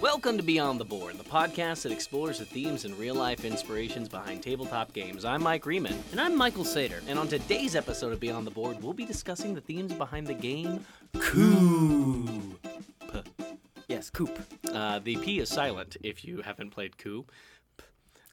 Welcome to Beyond the Board, the podcast that explores the themes and real life inspirations behind tabletop games. I'm Mike Riemann, And I'm Michael Sater. and on today's episode of Beyond the Board, we'll be discussing the themes behind the game Coup. Yes, Coop. Uh, the P is silent if you haven't played Coop.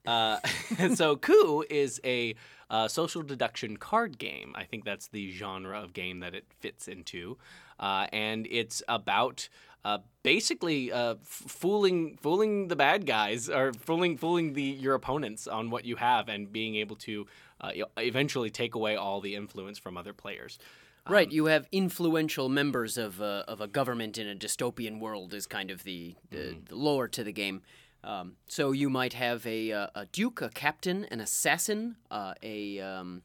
Uh, so Coup is a uh, social deduction card game. I think that's the genre of game that it fits into, uh, and it's about uh, basically uh, f- fooling fooling the bad guys or fooling fooling the your opponents on what you have and being able to uh, eventually take away all the influence from other players. Right, you have influential members of a, of a government in a dystopian world is kind of the, the, the lore to the game. Um, so you might have a, uh, a duke, a captain, an assassin, uh, a um,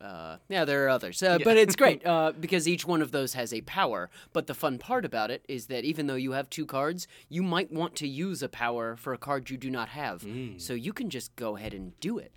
uh, yeah, there are others, uh, but it's great uh, because each one of those has a power. But the fun part about it is that even though you have two cards, you might want to use a power for a card you do not have. So you can just go ahead and do it.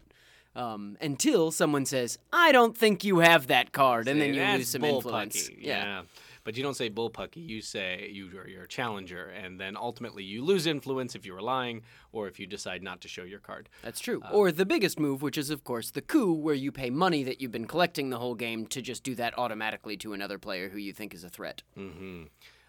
Um, until someone says, "I don't think you have that card," and then you lose some influence. Yeah. But you don't say bullpucky. You say you are you're a challenger, and then ultimately you lose influence if you are lying or if you decide not to show your card. That's true. or the biggest move, which is of course the coup, where you pay money that you've been collecting the whole game to just do that automatically to another player who you think is a threat. Mm-hmm.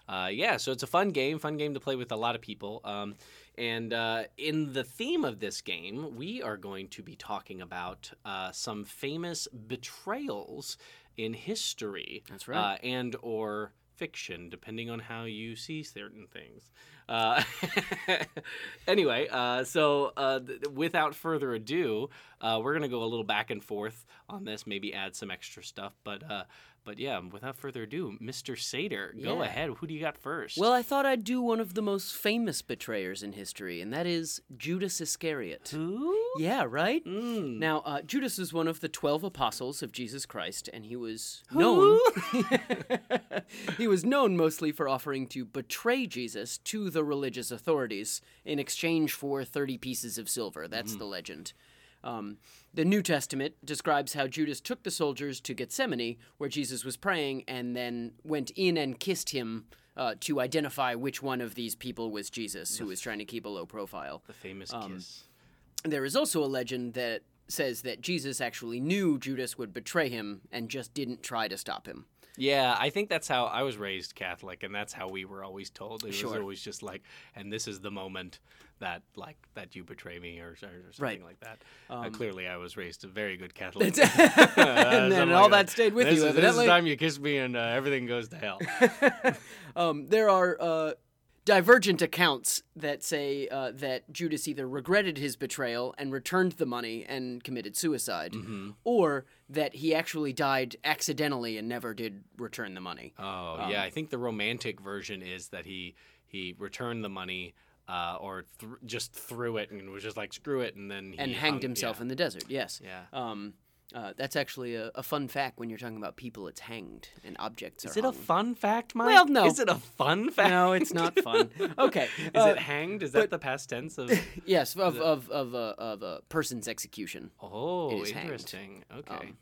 Uh, yeah, so it's a fun game, fun game to play with a lot of people. Um, and uh, in the theme of this game, we are going to be talking about uh, some famous betrayals in history. That's right. Uh, and or fiction, depending on how you see certain things. Uh, anyway, uh, so uh, th- without further ado, uh, we're gonna go a little back and forth on this, maybe add some extra stuff, but uh, but yeah, without further ado, Mr. Sater, go Yeah. ahead. Who do you got first? Well, I thought I'd do one of the most famous betrayers in history, and that is Judas Iscariot. who? Yeah, right? Mm. Now, uh, Judas is one of the 12 apostles of Jesus Christ, and he was known. he was known mostly for offering to betray Jesus to the religious authorities in exchange for 30 pieces of silver. That's the legend. Um, the New Testament describes how Judas took the soldiers to Gethsemane, where Jesus was praying, and then went in and kissed him uh, to identify which one of these people was Jesus, who was trying to keep a low profile. The famous Um, kiss. There is also a legend that says that Jesus actually knew Judas would betray him and just didn't try to stop him. Yeah, I think that's how I was raised Catholic, and that's how we were always told. It was Sure. always just like, and this is the moment that like that you betray me or, or something Right. Um, like that. uh, clearly, I was raised a very good Catholic. and then all that stayed with this you, is, This is the time you kiss me, and uh, everything goes to hell. Um, there are uh, divergent accounts that say uh, that Judas either regretted his betrayal and returned the money and committed suicide, Mm-hmm. or that he actually died accidentally and never did return the money. Oh yeah, I think the romantic version is that he he returned the money. Uh, or th- just threw it and was just like screw it, and then he and hung- hanged himself yeah. in the desert. Yes. Yeah. Um, uh, that's actually a, a fun fact when you're talking about people. It's hanged and objects. Is are it a fun fact, Mike? Well, no. Is it a fun fact? No, it's not fun. Okay. Is uh, it hanged? Is that the past tense of? Yes, of of of a, of a person's execution. Oh, is hanged. interesting. Okay. Um,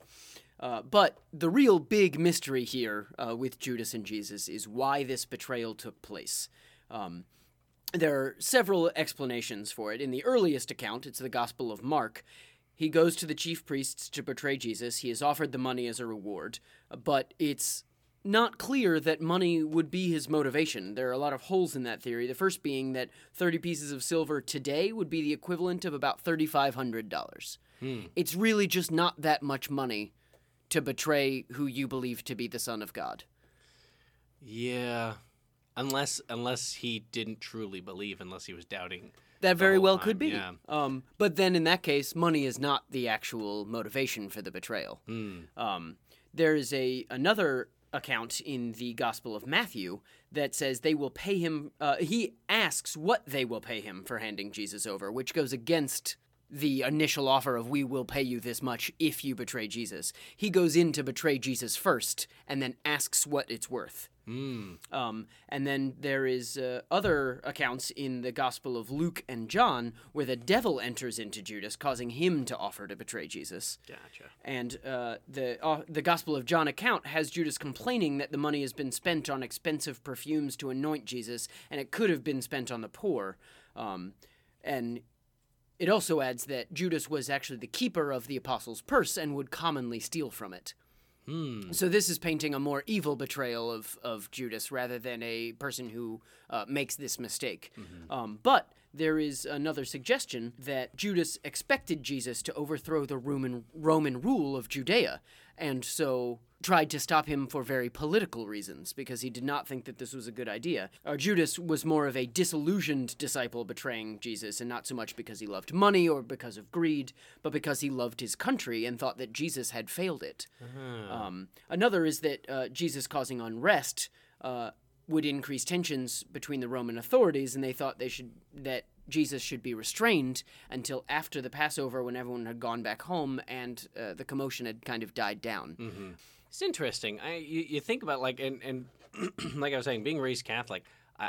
Uh, but the real big mystery here uh, with Judas and Jesus is why this betrayal took place. Um, there are several explanations for it. In the earliest account, it's the Gospel of Mark. He goes to the chief priests to betray Jesus. He is offered the money as a reward, but it's not clear that money would be his motivation. There are a lot of holes in that theory. The first being that 30 pieces of silver today would be the equivalent of about $3,500. Hmm. It's really just not that much money to betray who you believe to be the Son of God. yeah. Unless unless he didn't truly believe, unless he was doubting. That very well time, could be. yeah. Um, but then in that case, money is not the actual motivation for the betrayal. Hmm. Um, there is a another account in the Gospel of Matthew that says they will pay him. Uh, he asks what they will pay him for handing Jesus over, which goes against the initial offer of we will pay you this much if you betray Jesus. He goes in to betray Jesus first and then asks what it's worth. Mm. Um, and then there is uh, other accounts in the Gospel of Luke and John where the devil enters into Judas, causing him to offer to betray Jesus. Gotcha. And uh, the uh, the Gospel of John account has Judas complaining that the money has been spent on expensive perfumes to anoint Jesus, and it could have been spent on the poor. Um, and it also adds that Judas was actually the keeper of the apostles' purse and would commonly steal from it. So this is painting a more evil betrayal of, of Judas rather than a person who uh, makes this mistake. Um, but there is another suggestion that Judas expected Jesus to overthrow the Roman Roman rule of Judea, and so tried to stop him for very political reasons because he did not think that this was a good idea. Uh, Judas was more of a disillusioned disciple betraying Jesus, and not so much because he loved money or because of greed, but because he loved his country and thought that Jesus had failed it. Um, another is that uh, Jesus causing unrest uh, would increase tensions between the Roman authorities, and they thought they should that Jesus should be restrained until after the Passover, when everyone had gone back home and uh, the commotion had kind of died down. It's interesting. I you, you think about like and and like I was saying, being raised Catholic,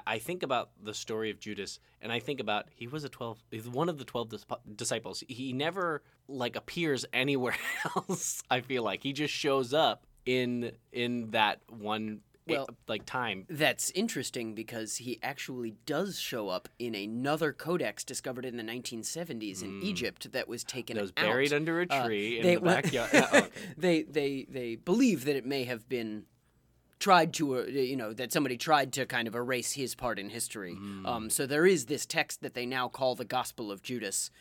I, think about the story of Judas, and I think about he was a twelve, he's one of the twelve dis- disciples. He never like appears anywhere else. I feel like he just shows up in in that one Well- like time. That's interesting because he actually does show up in another codex discovered in the 1970s in Egypt that was taken That was out. buried under a Uh, tree in they- the backyard. Oh, okay. they they they believe that it may have been tried to uh, you know that somebody tried to kind of erase his part in history. Um, so there is this text that they now call the Gospel of Judas.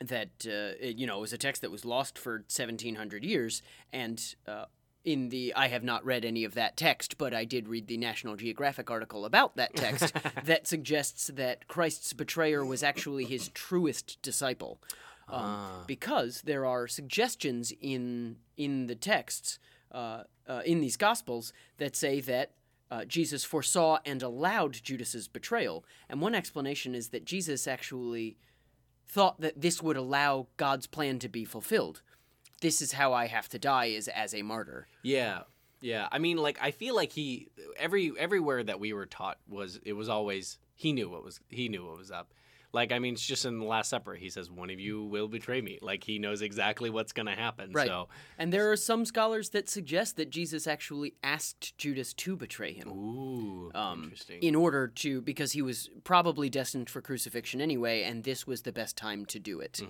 That uh, it, you know was a text that was lost for 1700 years, and uh, in the I have not read any of that text, but I did read the National Geographic article about that text that suggests that Christ's betrayer was actually his truest disciple. Um, because there are suggestions in in the texts uh, uh, in these gospels that say that uh, Jesus foresaw and allowed Judas's betrayal, and one explanation is that Jesus actually thought that this would allow God's plan to be fulfilled. This is how I have to die is as a martyr. Yeah. Yeah. I mean like I feel like he every everywhere that we were taught was it was always he knew what was he knew what was up. Like I mean it's just in the last supper he says one of you will betray me. Like he knows exactly what's going to happen. Right. So And there are some scholars that suggest that Jesus actually asked Judas to betray him. ooh, um, interesting. in order to because he was probably destined for crucifixion anyway, and this was the best time to do it.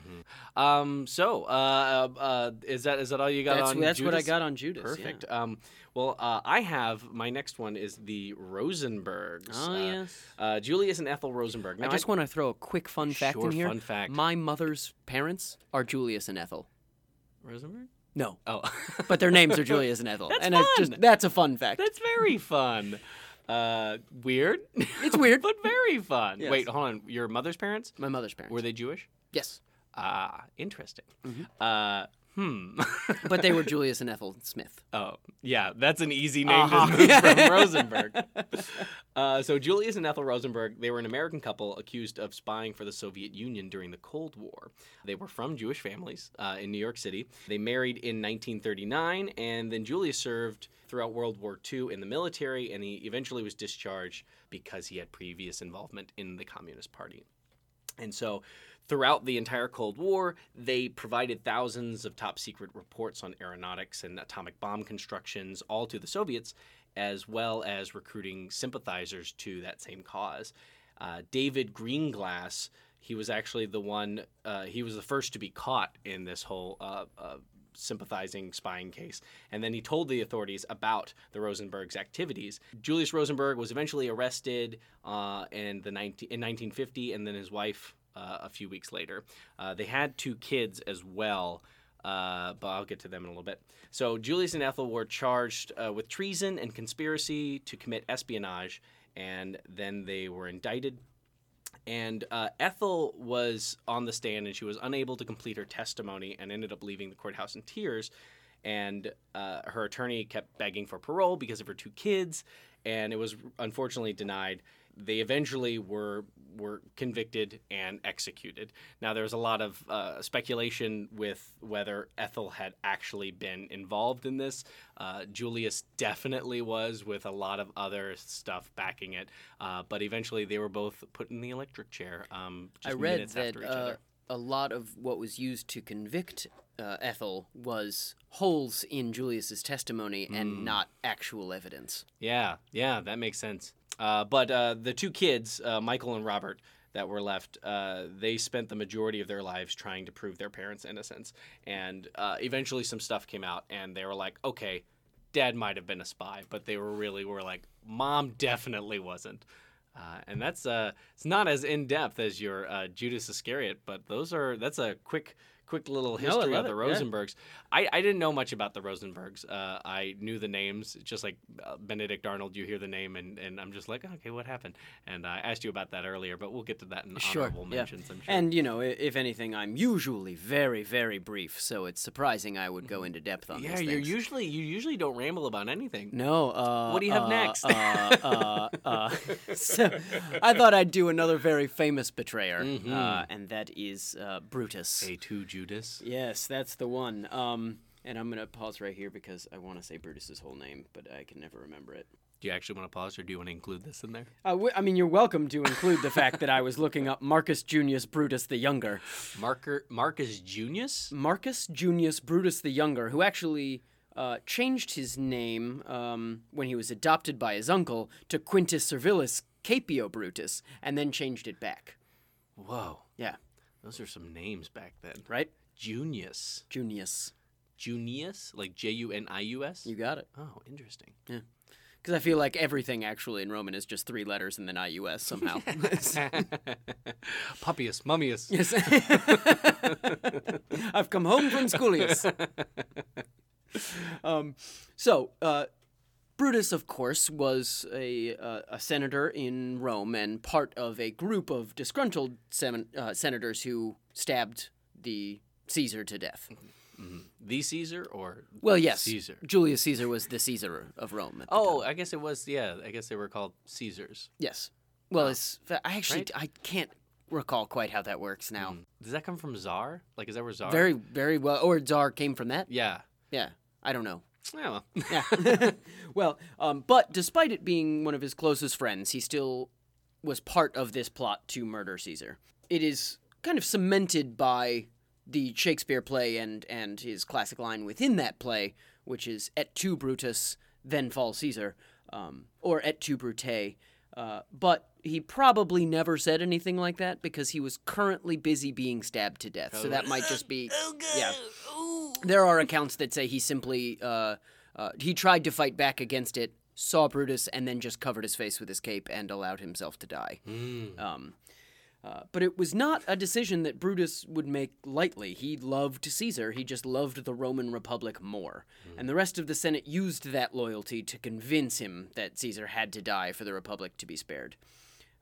Um. So, uh, uh, is that is that all you got That's on? that's what I got on Judas. yeah. Perfect. Um. Well, uh, I have my next one is the Rosenbergs. Oh uh, yes. Uh, Julius and Ethel Rosenberg. Now, I just want to throw a quick fun fact Sure, in here. fun fact. My mother's parents are Julius and Ethel. Rosenberg. No, Oh, but their names are Julius and Ethel, That's and it's just fun. that's a fun fact. that's very fun. Uh, weird. It's weird. but very fun. Yes. Wait, hold on. Your mother's parents My mother's parents. were they Jewish? yes, Ah, interesting. Uh, hmm. but they were Julius and Ethel Smith. Oh, yeah, that's an easy name Uh-huh. to move from Rosenberg. Uh, so Julius and Ethel Rosenberg, they were an American couple accused of spying for the Soviet Union during the Cold War. They were from Jewish families uh, in New York City. They married in 1939, and then Julius served throughout World War II in the military, and he eventually was discharged because he had previous involvement in the Communist Party. And so, throughout the entire Cold War, they provided thousands of top secret reports on aeronautics and atomic bomb constructions, all to the Soviets, as well as recruiting sympathizers to that same cause. Uh, David Greenglass, he was actually the one, uh, he was the first to be caught in this whole. Uh, uh, sympathizing spying case and then he told the authorities about the rosenberg's activities julius rosenberg was eventually arrested uh, in the 19, in 1950 and then his wife uh, a few weeks later uh, they had two kids as well uh, but I'll get to them in a little bit. So Julius and Ethel were charged uh, with treason and conspiracy to commit espionage, and then they were indicted and uh, Ethel was on the stand and she was unable to complete her testimony and ended up leaving the courthouse in tears. And uh, her attorney kept begging for parole because of her two kids, and it was unfortunately denied. they eventually were were convicted and executed. Now, there was a lot of uh, speculation with whether Ethel had actually been involved in this. Uh, Julius definitely was, with a lot of other stuff backing it. Uh, but eventually, they were both put in the electric chair. Um, just I read minutes that after each uh, other. a lot of what was used to convict uh, Ethel was holes in Julius's testimony and not actual evidence. Yeah, yeah, that makes sense. Uh, but uh, the two kids, uh, Michael and Robert, that were left, uh, they spent the majority of their lives trying to prove their parents' innocence. And uh, eventually, some stuff came out, and they were like, "Okay, Dad might have been a spy," but they were really were like, "Mom definitely wasn't." And that's it's not as in depth as your Judas Iscariot, but those are that's a quick quick little history love of the it, yeah. Rosenbergs. I, I didn't know much about the Rosenbergs. Uh, I knew the names, just like uh, Benedict Arnold. You hear the name, and, and I'm just like, okay, what happened? And I asked you about that earlier, but we'll get to that in Sure, honorable yeah. mentions. I'm sure. And you know, if anything, I'm usually very, very brief, so it's surprising I would go into depth on yeah, you're usually you usually don't ramble about anything. No. Uh, What do you have uh, next? uh, uh, uh, so I thought I'd do another very famous betrayer, uh, and that is uh, Brutus. A two Judas. Yes, that's the one. Um, and I'm gonna pause right here because I want to say Brutus's whole name, but I can never remember it. Do you actually want to pause, or do you want to include this in there? Uh, w- I mean, you're welcome to include the fact that I was looking up Marcus Junius Brutus the Younger. Marker Marcus Junius. Marcus Junius Brutus the Younger, who actually uh, changed his name um, when he was adopted by his uncle to Quintus Servilius Caepio Brutus, and then changed it back. Whoa, Yeah, those are some names back then. right? Junius. Junius. Junius, like J U N I U S. You got it. Oh, interesting. Yeah. Because I feel like everything actually in Roman is just three letters and then IUS somehow. Puppius, mummius. yes. I've come home from Schoolius. um, so, uh, Brutus, of course, was a, uh, a senator in Rome and part of a group of disgruntled sem- uh, senators who stabbed the Caesar to death. The Caesar or Well, yes, Caesar. Julius Caesar was the Caesar of Rome. Oh, I guess it was. Yeah, I guess they were called Caesars. Yes. Well, it's I actually Right? I can't recall quite how that works now. Does that come from Czar? Like, is that where Czar? Very very well. Or Tsar came from that. Yeah. Yeah. I don't know. Yeah. Well. Yeah. well, um, but despite it being one of his closest friends, he still was part of this plot to murder Caesar. It is kind of cemented by the Shakespeare play and and his classic line within that play, which is "Et tu, Brutus, then fall Caesar," um, or "Et tu, Brute." Uh, but he probably never said anything like that because he was currently busy being stabbed to death. So that might just be yeah. There are accounts that say he simply uh, uh, he tried to fight back against it, saw Brutus, and then just covered his face with his cape and allowed himself to die. Um, uh, but it was not a decision that Brutus would make lightly. He loved Caesar. He just loved the Roman Republic more. And the rest of the Senate used that loyalty to convince him that Caesar had to die for the Republic to be spared.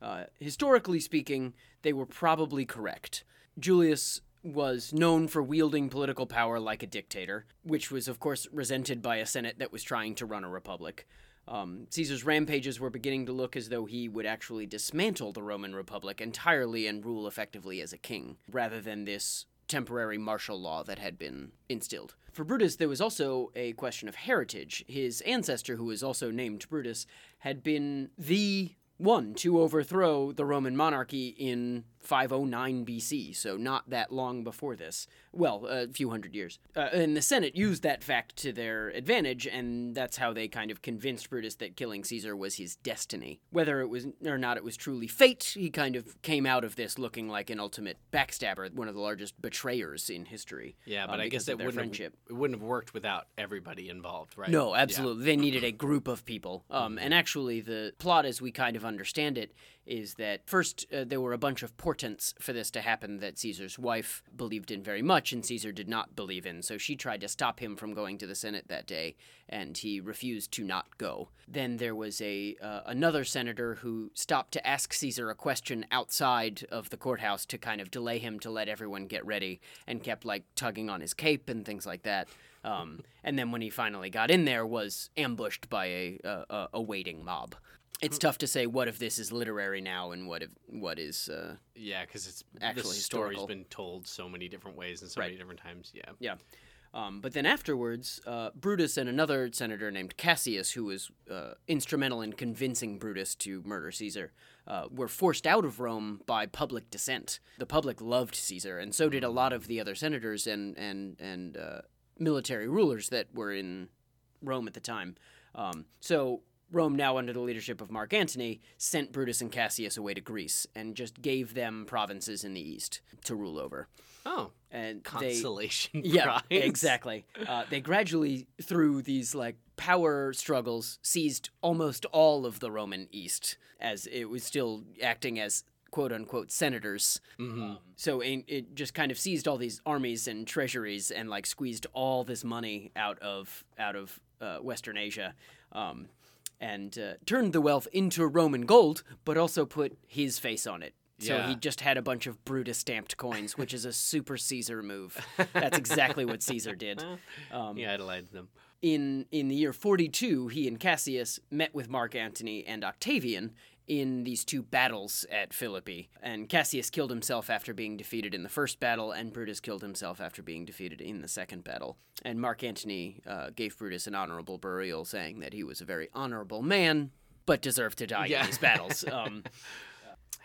Uh, historically speaking, they were probably correct. Julius was known for wielding political power like a dictator, which was, of course, resented by a Senate that was trying to run a republic. Um, Caesar's rampages were beginning to look as though he would actually dismantle the Roman Republic entirely and rule effectively as a king, rather than this temporary martial law that had been instilled. For Brutus, there was also a question of heritage. His ancestor, who was also named Brutus, had been the one to overthrow the Roman monarchy in 509 BC, so not that long before this. Well, a few hundred years. Uh, and the Senate used that fact to their advantage, and that's how they kind of convinced Brutus that killing Caesar was his destiny. Whether it was or not it was truly fate, he kind of came out of this looking like an ultimate backstabber, one of the largest betrayers in history. Yeah, um, but I guess their wouldn't friendship. have, it wouldn't have worked without everybody involved, right? No, Yeah. absolutely. They needed a group of people. Um, and actually, the plot, as we kind of understand it, is that first uh, there were a bunch of portents for this to happen that Caesar's wife believed in very much, and Caesar did not believe in. So she tried to stop him from going to the Senate that day, and he refused to not go. Then there was a uh, another senator who stopped to ask Caesar a question outside of the courthouse to kind of delay him to let everyone get ready, and kept like tugging on his cape and things like that. Um, and then when he finally got in there, was ambushed by a a, a- a waiting mob. It's tough to say what if this is literary now and what if what is. Uh, Yeah, because it's Actually the story's historical. been told so many different ways and so Right. many different times. Yeah. Yeah. Um, but then afterwards, uh, Brutus and another senator named Cassius, who was uh, instrumental in convincing Brutus to murder Caesar, uh, were forced out of Rome by public dissent. The public loved Caesar, and so did a lot of the other senators and and and uh, military rulers that were in Rome at the time. Um, so Rome, now under the leadership of Mark Antony, sent Brutus and Cassius away to Greece and just gave them provinces in the east to rule over. Oh, And they, consolation yeah, exactly. Uh, they gradually, through these like power struggles, seized almost all of the Roman East, as it was still acting as quote unquote senators. Mhm. So it, it just kind of seized all these armies and treasuries and like squeezed all this money out of out of uh, Western Asia. Um, and uh, turned the wealth into Roman gold, but also put his face on it. So Yeah. he just had a bunch of Brutus stamped coins, which is a super Caesar move. That's exactly what Caesar did. Um, he idolized them. in in the year 42 he and cassius met with mark antony and octavian in these two battles at philippi and cassius killed himself after being defeated in the first battle and brutus killed himself after being defeated in the second battle and mark antony uh, gave brutus an honorable burial saying that he was a very honorable man but deserved to die Yeah. in these battles um,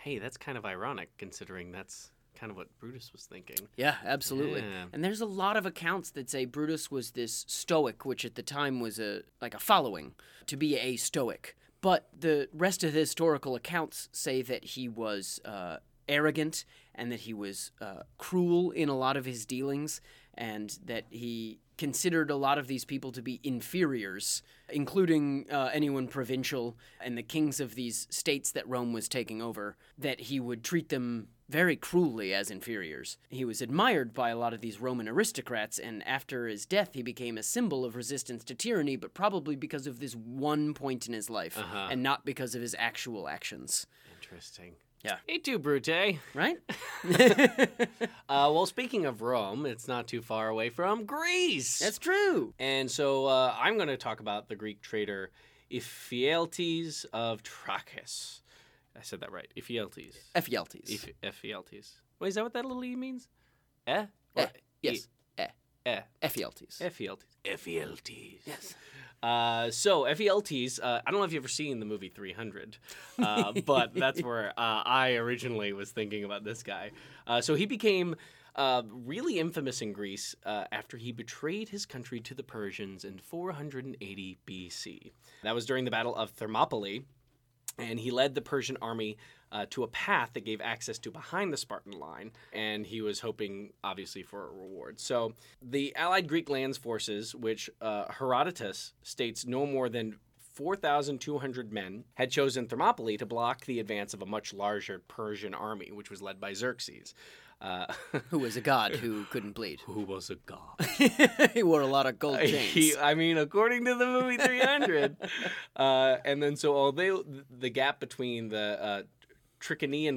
Hey, that's kind of ironic considering that's kind of what Brutus was thinking. Yeah, absolutely. Yeah. And there's a lot of accounts that say Brutus was this stoic, which at the time was a like a following to be a stoic. But the rest of the historical accounts say that he was uh, arrogant and that he was uh, cruel in a lot of his dealings, and that he considered a lot of these people to be inferiors, including uh, anyone provincial and the kings of these states that Rome was taking over, that he would treat them very cruelly as inferiors. He was admired by a lot of these Roman aristocrats, and after his death, he became a symbol of resistance to tyranny, but probably because of this one point in his life, Uh-huh. and not because of his actual actions. Interesting. Yeah. Et tu, Brute. Uh, Right? well, speaking of Rome, it's not too far away from Greece. That's true. And so uh, I'm going to talk about the Greek traitor Ephialtes of Trachis. I said that right. Ephialtes. Ephialtes. Eph- Ephialtes. Wait, is that what that little e means? Eh? Or Eh, yes. Eh. Eh. Ephialtes. Ephialtes. Ephialtes. Yes. Uh, so Ephialtes, uh, I don't know if you've ever seen the movie 300, uh, but that's where uh, I originally was thinking about this guy. Uh, so he became uh, really infamous in Greece uh, after he betrayed his country to the Persians in 480 BC. That was during the Battle of Thermopylae, and he led the Persian army uh, to a path that gave access to behind the Spartan line, and he was hoping, obviously, for a reward. So the allied Greek lands forces, which uh, Herodotus states no more than 4,200 men, had chosen Thermopylae to block the advance of a much larger Persian army, which was led by Xerxes. Uh, Who was a god who couldn't bleed. who was a god? he wore a lot of gold chains. He, I mean, according to the movie 300. uh, and then, so although the gap between the uh,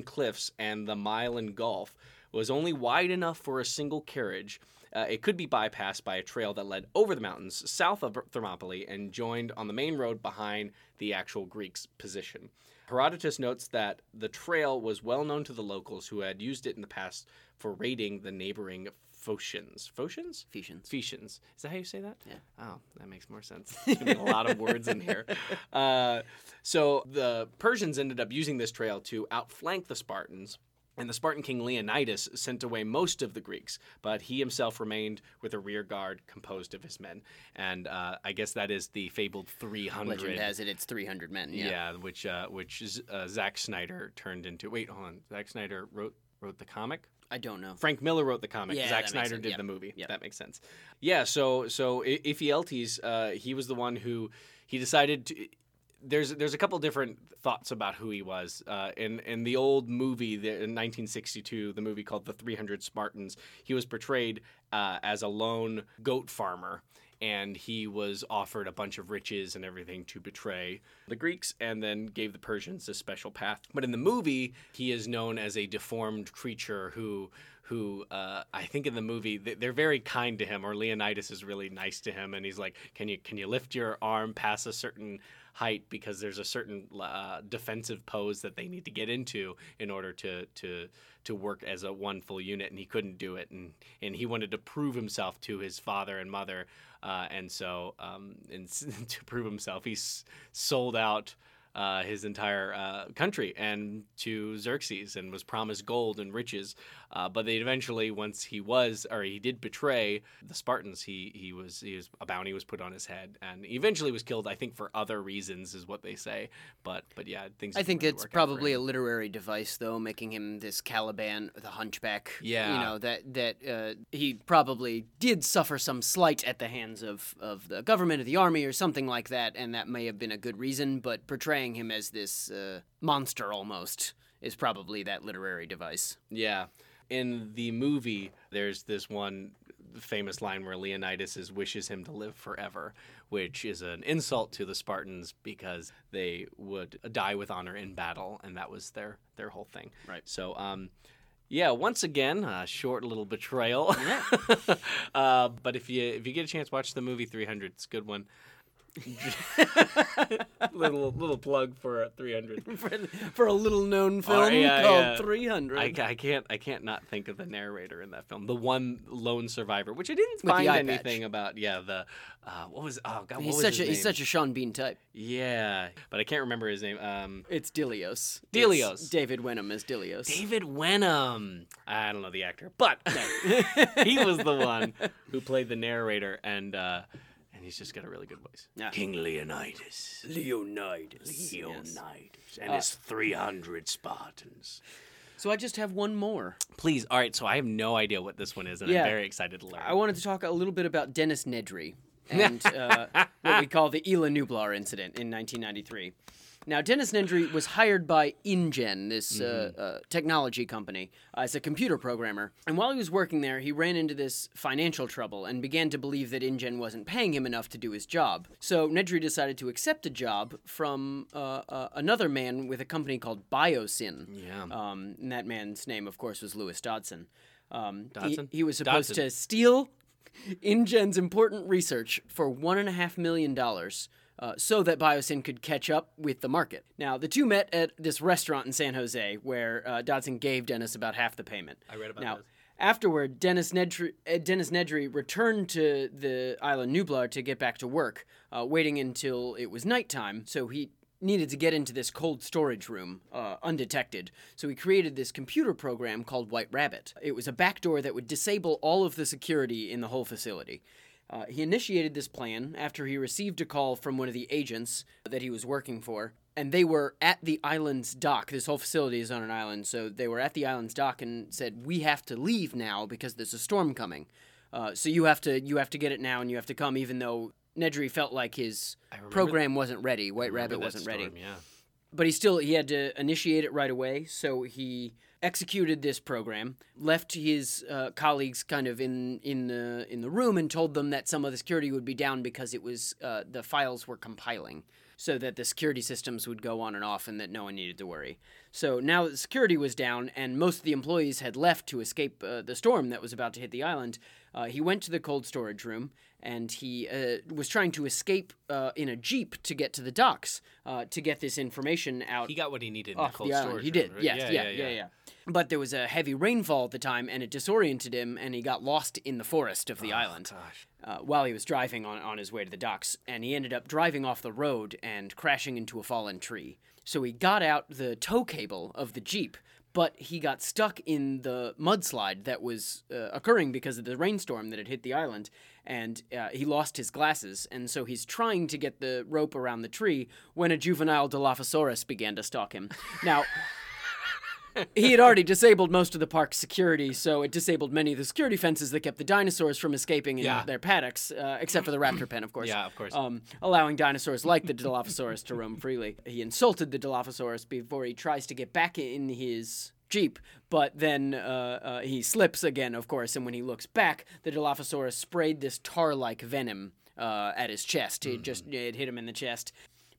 cliffs and the Malian Gulf was only wide enough for a single carriage, uh, it could be bypassed by a trail that led over the mountains south of Thermopylae and joined on the main road behind the actual Greeks' position. Herodotus notes that the trail was well known to the locals who had used it in the past for raiding the neighboring Phocians. Phocians? Ephesians. Ephesians. Is that how you say that? Yeah. Oh, that makes more sense. There's gonna be a lot of words in here. Uh, so the Persians ended up using this trail to outflank the Spartans. And the Spartan king Leonidas sent away most of the Greeks, but he himself remained with a rear guard composed of his men. And uh, I guess that is the fabled 300. Legend has it it's 300 men. Yeah. Yeah, which uh, which is, uh, Zack Snyder turned into. Wait, hold on. Zack Snyder wrote wrote the comic. I don't know. Frank Miller wrote the comic. Yeah, Zack Snyder did Yep. the movie. Yep. That makes sense. Yeah. So so I- Ephialtes, uh, he was the one who he decided to. There's there's a couple different thoughts about who he was. Uh, in in the old movie, the, in 1962, the movie called The 300 Spartans, he was portrayed uh, as a lone goat farmer. And he was offered a bunch of riches and everything to betray the Greeks and then gave the Persians a special path. But in the movie, he is known as a deformed creature who who uh, I think in the movie they're very kind to him, or Leonidas is really nice to him, and he's like, "Can you can you lift your arm past a certain height because there's a certain uh, defensive pose that they need to get into in order to to to work as a one full unit, and he couldn't do it, and and he wanted to prove himself to his father and mother, uh, and so um, and to prove himself, he sold out uh, his entire uh, country and to Xerxes and was promised gold and riches. Uh, but they eventually, once he was or he did betray the Spartans, he he was he was a bounty was put on his head and he eventually was killed. I think for other reasons is what they say. But but yeah, things. I think really it's work out for probably a literary device, though, making him this Caliban, the Hunchback. Yeah. you know that that uh, he probably did suffer some slight at the hands of of the government of the army or something like that, and that may have been a good reason. But portraying him as this uh, monster almost is probably that literary device. Yeah. In the movie, there's this one famous line where Leonidas is, wishes him to live forever, which is an insult to the Spartans because they would die with honor in battle, and that was their their whole thing. Right. So, um, yeah, once again, a short little betrayal. uh, but if you if you get a chance, watch the movie 300. It's a good one. little little plug for 300. for, for a little known film yeah, called yeah. 300. I, I can't I can't not think of the narrator in that film, the one lone survivor, which I didn't With find anything patch. about. Yeah, the uh, what was oh god, what he's was such his a he's such a Sean Bean type. yeah, but I can't remember his name. Um, It's Dilios. Dilios. It's David Wenham is Dilios. David Wenham. I don't know the actor, but he was the one who played the narrator, and uh, and he's just got a really good voice. Yeah. King Leonidas. Leonidas. Leonidas yes. and his 300 Spartans. So I just have one more. Please, all right. So I have no idea what this one is, and Yeah. I'm very excited to learn. I wanted to talk a little bit about Dennis Nedry and uh, what we call the Isla Nublar incident in 1993. Now, Dennis Nedry was hired by InGen, this uh, uh, technology company, uh, as a computer programmer. And while he was working there, he ran into this financial trouble and began to believe that InGen wasn't paying him enough to do his job. So Nedry decided to accept a job from uh, uh, another man with a company called Biosyn. Yeah. Um, and that man's name, of course, was Lewis Dodgson. Um, he- Dodgson? He, was supposed Dodgson. to steal InGen's important research for one and a half million dollars. Uh, so that Biosyn could catch up with the market. Now, the two met at this restaurant in San Jose where uh, Dodgson gave Dennis about half the payment. I read about now. Afterward, Dennis Nedry, uh, Dennis Nedry returned to the island Nublar to get back to work, uh, waiting until it was nighttime. So he needed to get into this cold storage room uh, undetected. So he created this computer program called White Rabbit. It was a backdoor that would disable all of the security in the whole facility. Uh, he initiated this plan after he received a call from one of the agents that he was working for, and they were at the island's dock. This whole facility is on an island, so they were at the island's dock and said, "We have to leave now because there's a storm coming. Uh, so you have to you have to get it now, and you have to come." Even though Nedry felt like his program wasn't ready, White Rabbit wasn't ready Yeah. but he still he had to initiate it right away so he executed this program left his uh, colleagues kind of in in the in the room and told them that some of the security would be down because it was uh, the files were compiling so that the security systems would go on and off and that no one needed to worry. So now that the security was down and most of the employees had left to escape uh, the storm that was about to hit the island uh, he went to the cold storage room and he uh, was trying to escape uh, in a jeep to get to the docks uh, to get this information out He got what he needed in the cold the island. storage He room, did, right? yes, yeah, yeah, yeah, Yeah. But there was a heavy rainfall at the time, and it disoriented him, and he got lost in the forest of the island Oh, Gosh. uh, while he was driving on, on his way to the docks, and he ended up driving off the road and crashing into a fallen tree. So he got out the tow cable of the Jeep, but he got stuck in the mudslide that was uh, occurring because of the rainstorm that had hit the island, and uh, he lost his glasses, and so he's trying to get the rope around the tree when a juvenile Dilophosaurus began to stalk him. Now, he had already disabled most of the park's security, so it disabled many of the security fences that kept the dinosaurs from escaping in Yeah. their paddocks, uh, except for the raptor pen, of course. Yeah, of course. Um, allowing dinosaurs like the Dilophosaurus to roam freely. He insulted the Dilophosaurus before he tries to get back in his jeep, but then uh, uh, he slips again, of course, and when he looks back, the Dilophosaurus sprayed this tar-like venom uh, at his chest. It just it hit him in the chest.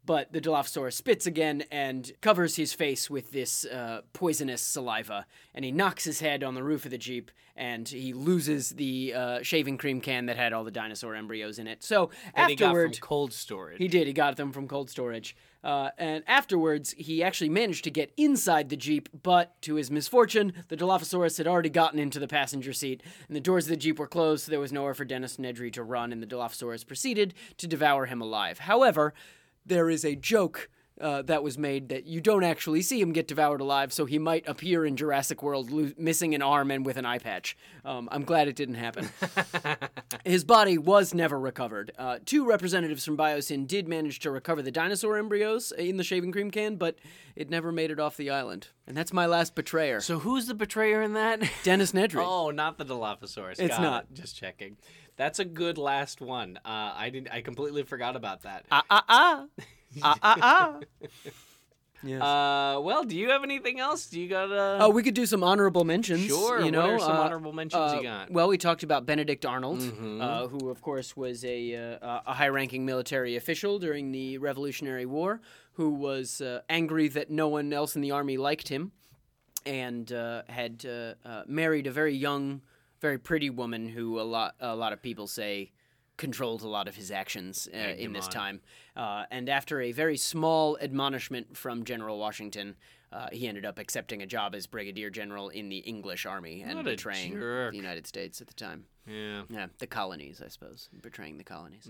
But the Dilophosaurus spits again and covers his face with this uh, poisonous saliva, and he knocks his head on the roof of the Jeep, and he loses the uh, shaving cream can that had all the dinosaur embryos in it. So And he got afterward, from cold storage. he did. He got them from cold storage. Uh, and afterwards, he actually managed to get inside the Jeep, but to his misfortune, the Dilophosaurus had already gotten into the passenger seat, and the doors of the Jeep were closed, so there was nowhere for Dennis Nedry to run, and the Dilophosaurus proceeded to devour him alive. However, there is a joke uh, that was made that you don't actually see him get devoured alive, so he might appear in Jurassic World lo- missing an arm and with an eye patch. Um, I'm glad it didn't happen. His body was never recovered. Uh, two representatives from Biosyn did manage to recover the dinosaur embryos in the shaving cream can, but it never made it off the island. And that's my last betrayer, so who's the betrayer in that? Dennis Nedry. oh, not the Dilophosaurus. It's Got not. it. Just checking. That's a good last one. Uh, I didn't. I completely forgot about that. Ah ah ah, ah ah ah. Yes. Uh, well, do you have anything else? Do you got a? Oh, we could do some honorable mentions. Sure, You what know, are some uh, honorable mentions you uh, got? Well, we talked about Benedict Arnold, Mhm. uh, who, of course, was a uh, a high-ranking military official during the Revolutionary War, who was uh, angry that no one else in the army liked him, and uh, had uh, uh, married a very young, very pretty woman who a lot a lot of people say controlled a lot of his actions uh, in this time. Uh, and after a very small admonishment from General Washington, uh, he ended up accepting a job as brigadier general in the English army and What betraying the United States at the time. yeah. Yeah, the colonies, I suppose, betraying the colonies.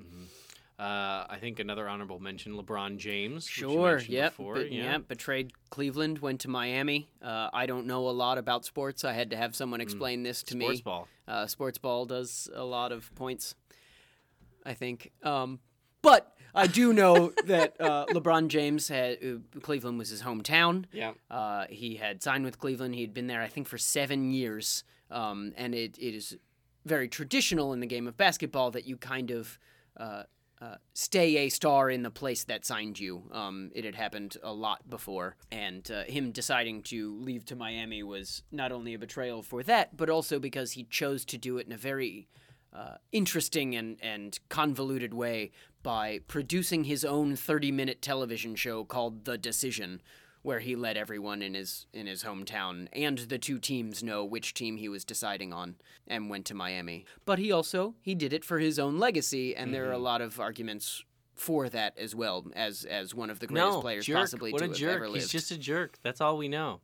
Uh, I think another honorable mention: LeBron James. Sure. Yep. But- yeah. yeah, Betrayed Cleveland. Went to Miami. Uh, I don't know a lot about sports. I had to have someone explain this to Mm. Sports me. ball. Uh, sports ball does a lot of points, I think. Um, but I do know that uh, LeBron James had uh, Cleveland was his hometown. Yeah. Uh, he had signed with Cleveland. He had been there, I think, for seven years. Um, and it, it is very traditional in the game of basketball that you kind of uh, uh, stay a star in the place that signed you. Um, it had happened a lot before. And uh, him deciding to leave to Miami was not only a betrayal for that, but also because he chose to do it in a very uh, interesting and, and convoluted way by producing his own 30 minute television show called The Decision, where he let everyone in his in his hometown and the two teams know which team he was deciding on and went to Miami. But he also he did it for his own legacy and there are a lot of arguments for that as well as as one of the greatest no, players jerk. possibly what to a have jerk. ever lived. He's just a jerk. That's all we know.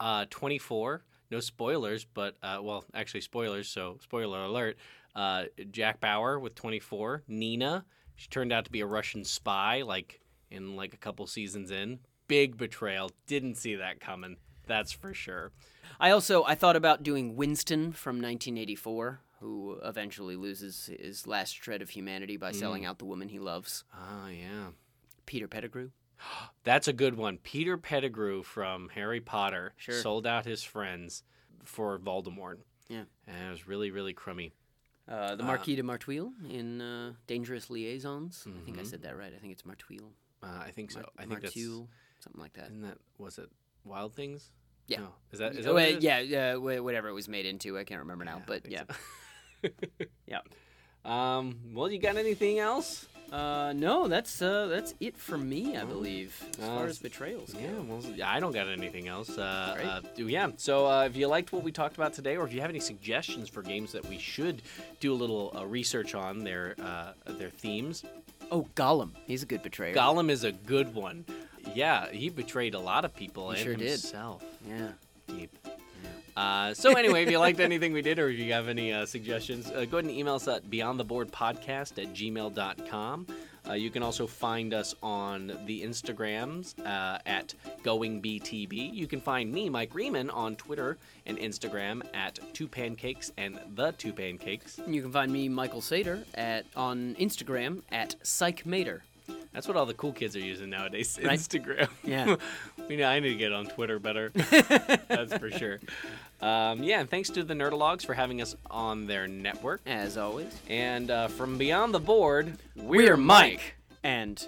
Uh, 24. No spoilers, but uh, well, actually spoilers. So spoiler alert. Uh, Jack Bauer with 24. Nina. She turned out to be a Russian spy, like in like a couple seasons in. Big betrayal. Didn't see that coming. That's for sure. I also I thought about doing Winston from 1984, who eventually loses his last shred of humanity by Mm. selling out the woman he loves. Oh yeah. Peter Pettigrew. That's a good one. Peter Pettigrew from Harry Potter Sure. sold out his friends for Voldemort. Yeah. And it was really, really crummy. Uh, the Uh, Marquis de Merteuil in uh, Dangerous Liaisons. I think I Mhm. said that right. I think it's Merteuil. Uh, I think so. Mar- I think that's Merteuil, something like that. Isn't that was it Wild Things? Yeah. No. Is that is that what well, it is? yeah, yeah, wha- whatever it was made into. I can't remember now, I but yeah. so. Yeah. Um. Well, you got anything else? Uh, no, that's uh, that's it for me, I believe, as Uh, far as betrayals go. Yeah. Well, I don't got anything else. Uh, Great. uh, yeah. So uh, if you liked what we talked about today, or if you have any suggestions for games that we should do a little uh, research on their uh, their themes, Oh, Gollum. He's a good betrayer. Gollum is a good one. Yeah, he betrayed a lot of people He and sure did. himself. Yeah. Deep. Uh, so anyway, if you liked anything we did or if you have any uh, suggestions, uh, go ahead and email us at beyondtheboardpodcast at gmail.com. Uh, you can also find us on the Instagrams uh, at GoingBTB. You can find me, Mike Riemann, on Twitter and Instagram at Two Pancakes and The Two Pancakes. You can find me, Michael Sater, at on Instagram at PsychMater. That's what all the cool kids are using nowadays. Right. Instagram. Yeah. we know I need to get on Twitter better. That's for sure. Um, yeah, and thanks to the Nerdologues for having us on their network. As always, And uh, from beyond the board, we're Mike, and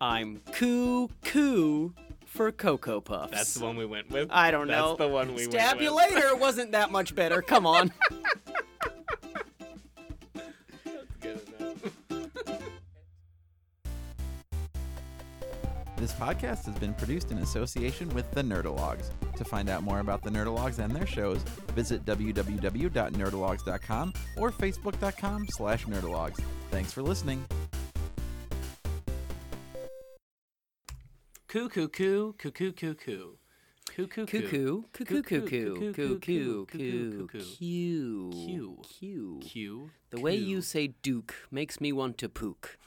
I'm Coo Coo for Cocoa Puffs. That's the one we went with. I don't know. That's the one we Stab went you with. later wasn't that much better. Come on. Podcast has been produced in association with the Nerdologues. To find out more about the Nerdologues and their shows, visit www.nerdologues.com or facebook.com slash nerdologues. Thanks for listening. Coo coo coo coo coo coo coo. Coo coo Cuckoo, cuckoo, cuckoo, cuckoo, cuckoo, cuckoo, cue, Cue. cue. Cue. The way you coo. say Duke makes me want to pook.